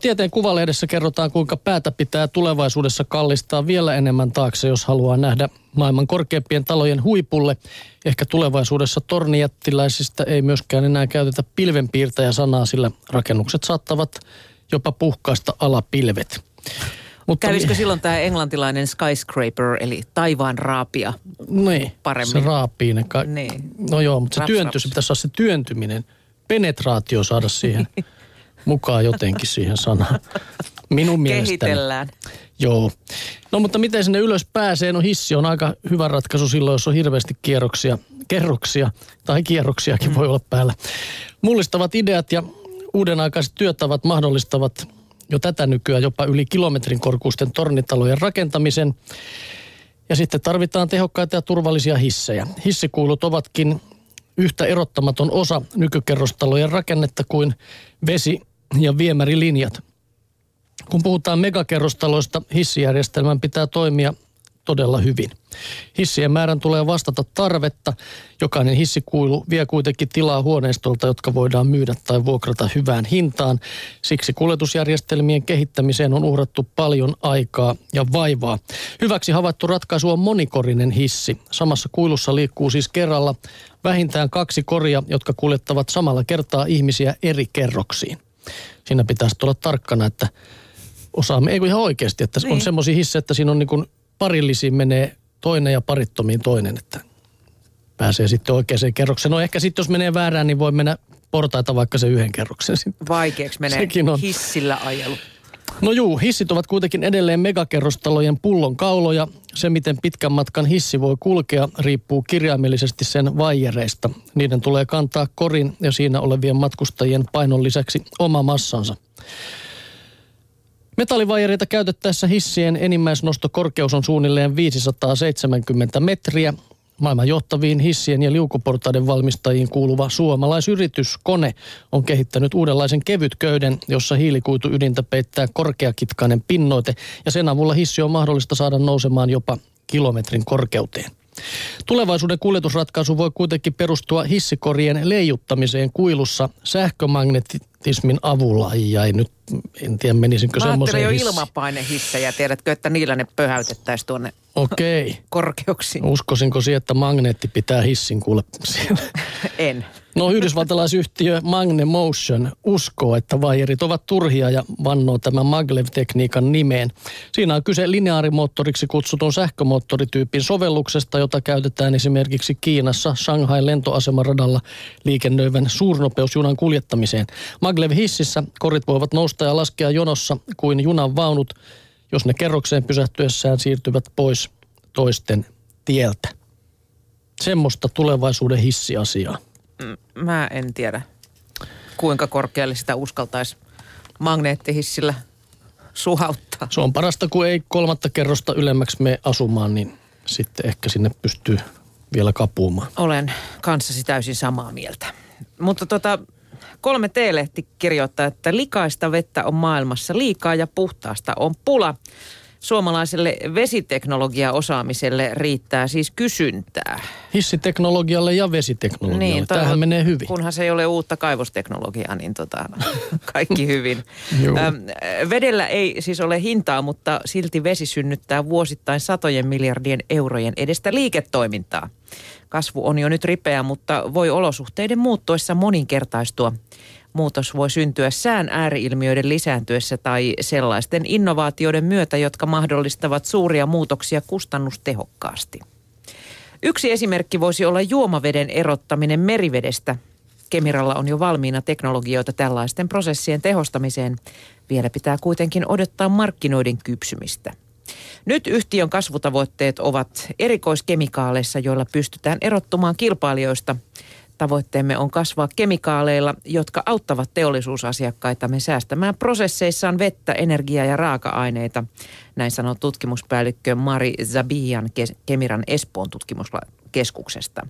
Tieteen kuvalehdessä kerrotaan, kuinka päätä pitää tulevaisuudessa kallistaa vielä enemmän taakse, jos haluaa nähdä maailman korkeimpien talojen huipulle. Ehkä tulevaisuudessa tornijättiläisistä ei myöskään enää käytetä pilvenpiirtäjä-sanaa, sillä rakennukset saattavat jopa puhkaista alapilvet. Mutta Kävisikö silloin tämä englantilainen skyscraper, eli taivaan raapia niin, paremmin? se raapii ne ka- Niin. No joo, mutta se Raps, työntö, raps. se pitäisi saada se työntyminen, penetraatio saada siihen mukaan jotenkin siihen sanaan. Minun mielestäni. Kehitellään. Joo. No mutta miten sinne ylös pääsee? No hissi on aika hyvä ratkaisu silloin, jos on hirveästi kierroksia, kerroksia tai kierroksiakin voi olla päällä. Mullistavat ideat ja uudenaikaiset työtavat mahdollistavat jo tätä nykyään jopa yli kilometrin korkuisten tornitalojen rakentamisen. Ja sitten tarvitaan tehokkaita ja turvallisia hissejä. Hissikuilut ovatkin yhtä erottamaton osa nykykerrostalojen rakennetta kuin vesi- ja viemärilinjat. Kun puhutaan megakerrostaloista, hissijärjestelmän pitää toimia todella hyvin. Hissien määrän tulee vastata tarvetta. Jokainen hissikuilu vie kuitenkin tilaa huoneistolta, jotka voidaan myydä tai vuokrata hyvään hintaan. Siksi kuljetusjärjestelmien kehittämiseen on uhrattu paljon aikaa ja vaivaa. Hyväksi havaittu ratkaisu on monikorinen hissi. Samassa kuilussa liikkuu siis kerralla vähintään kaksi koria, jotka kuljettavat samalla kertaa ihmisiä eri kerroksiin. Siinä pitäisi olla tarkkana, että osaamme, ei kun ihan oikeasti, että niin. on semmoisia hissejä, että siinä on niin kuin parillisiin menee toinen ja parittomiin toinen, että pääsee sitten oikeaan kerrokseen. No ehkä sitten jos menee väärään, niin voi mennä portaita vaikka se yhden kerroksen sitten. Vaikeaksi menee Sekin on. hissillä ajelu. No juu, hissit ovat kuitenkin edelleen megakerrostalojen pullon kauloja. Se, miten pitkän matkan hissi voi kulkea, riippuu kirjaimellisesti sen vaijereista. Niiden tulee kantaa korin ja siinä olevien matkustajien painon lisäksi oma massansa. Metallivaijereita käytettäessä hissien enimmäisnostokorkeus on suunnilleen 570 metriä. Maailman johtaviin hissien ja liukuportaiden valmistajiin kuuluva suomalaisyritys Kone on kehittänyt uudenlaisen kevytköyden, jossa hiilikuitu ydintä peittää korkeakitkainen pinnoite ja sen avulla hissi on mahdollista saada nousemaan jopa kilometrin korkeuteen. Tulevaisuuden kuljetusratkaisu voi kuitenkin perustua hissikorien leijuttamiseen kuilussa sähkömagnetismin avulla. Ai, ai nyt en tiedä menisinkö Mä semmoiseen jo hissi- ilmapainehissejä, tiedätkö, että niillä ne pöhäytettäisiin tuonne Okei. korkeuksiin. Uskoisinko siihen, että magneetti pitää hissin kuule siellä? En. No yhdysvaltalaisyhtiö Magne Motion uskoo, että vaijerit ovat turhia ja vannoo tämän maglev-tekniikan nimeen. Siinä on kyse lineaarimoottoriksi kutsutun sähkömoottorityypin sovelluksesta, jota käytetään esimerkiksi Kiinassa Shanghai lentoasemaradalla liikennöivän suurnopeusjunan kuljettamiseen. Maglev-hississä korit voivat nousta ja laskea jonossa kuin junan vaunut, jos ne kerrokseen pysähtyessään siirtyvät pois toisten tieltä. Semmoista tulevaisuuden hissiasiaa. Mä en tiedä, kuinka korkealle sitä uskaltaisi magneettihissillä suhauttaa. Se on parasta, kun ei kolmatta kerrosta ylemmäksi me asumaan, niin sitten ehkä sinne pystyy vielä kapuumaan. Olen kanssasi täysin samaa mieltä. Mutta tota, kolme T-lehti kirjoittaa, että likaista vettä on maailmassa liikaa ja puhtaasta on pula. Suomalaiselle vesiteknologiaosaamiselle riittää siis kysyntää. Hissiteknologialle ja vesiteknologialle. Niin, toi- Tämähän menee hyvin. Kunhan se ei ole uutta kaivosteknologiaa, niin tota, kaikki hyvin. Öm, vedellä ei siis ole hintaa, mutta silti vesi synnyttää vuosittain satojen miljardien eurojen edestä liiketoimintaa. Kasvu on jo nyt ripeä, mutta voi olosuhteiden muuttuessa moninkertaistua. Muutos voi syntyä sään ääriilmiöiden lisääntyessä tai sellaisten innovaatioiden myötä, jotka mahdollistavat suuria muutoksia kustannustehokkaasti. Yksi esimerkki voisi olla juomaveden erottaminen merivedestä. Kemiralla on jo valmiina teknologioita tällaisten prosessien tehostamiseen. Vielä pitää kuitenkin odottaa markkinoiden kypsymistä. Nyt yhtiön kasvutavoitteet ovat erikoiskemikaaleissa, joilla pystytään erottumaan kilpailijoista. Tavoitteemme on kasvaa kemikaaleilla, jotka auttavat teollisuusasiakkaitamme säästämään prosesseissaan vettä, energiaa ja raaka-aineita. Näin sanoo tutkimuspäällikkö Mari Zabian Kemiran Espoon tutkimuskeskuksesta.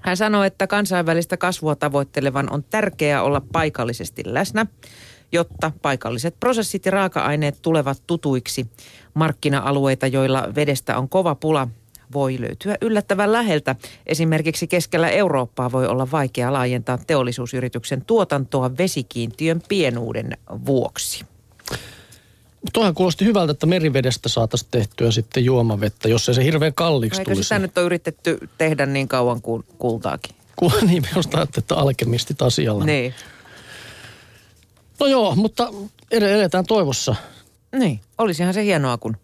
Hän sanoi, että kansainvälistä kasvua tavoittelevan on tärkeää olla paikallisesti läsnä, jotta paikalliset prosessit ja raaka-aineet tulevat tutuiksi. Markkina-alueita, joilla vedestä on kova pula, voi löytyä yllättävän läheltä. Esimerkiksi keskellä Eurooppaa voi olla vaikea laajentaa teollisuusyrityksen tuotantoa vesikiintiön pienuuden vuoksi. Tuohan kuulosti hyvältä, että merivedestä saataisiin tehtyä sitten juomavettä, jos ei se hirveän kalliiksi Eikö tulisi. sitä nyt ole yritetty tehdä niin kauan kuin kultaakin? Ku, niin, minusta että alkemistit asialla. Niin. No joo, mutta eletään toivossa. Niin, olisihan se hienoa, kun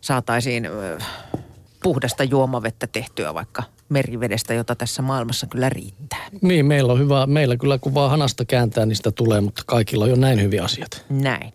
saataisiin puhdasta juomavettä tehtyä vaikka merivedestä, jota tässä maailmassa kyllä riittää. Niin, meillä on hyvä, meillä kyllä kun vaan hanasta kääntää, niin sitä tulee, mutta kaikilla on jo näin hyviä asiat. Näin.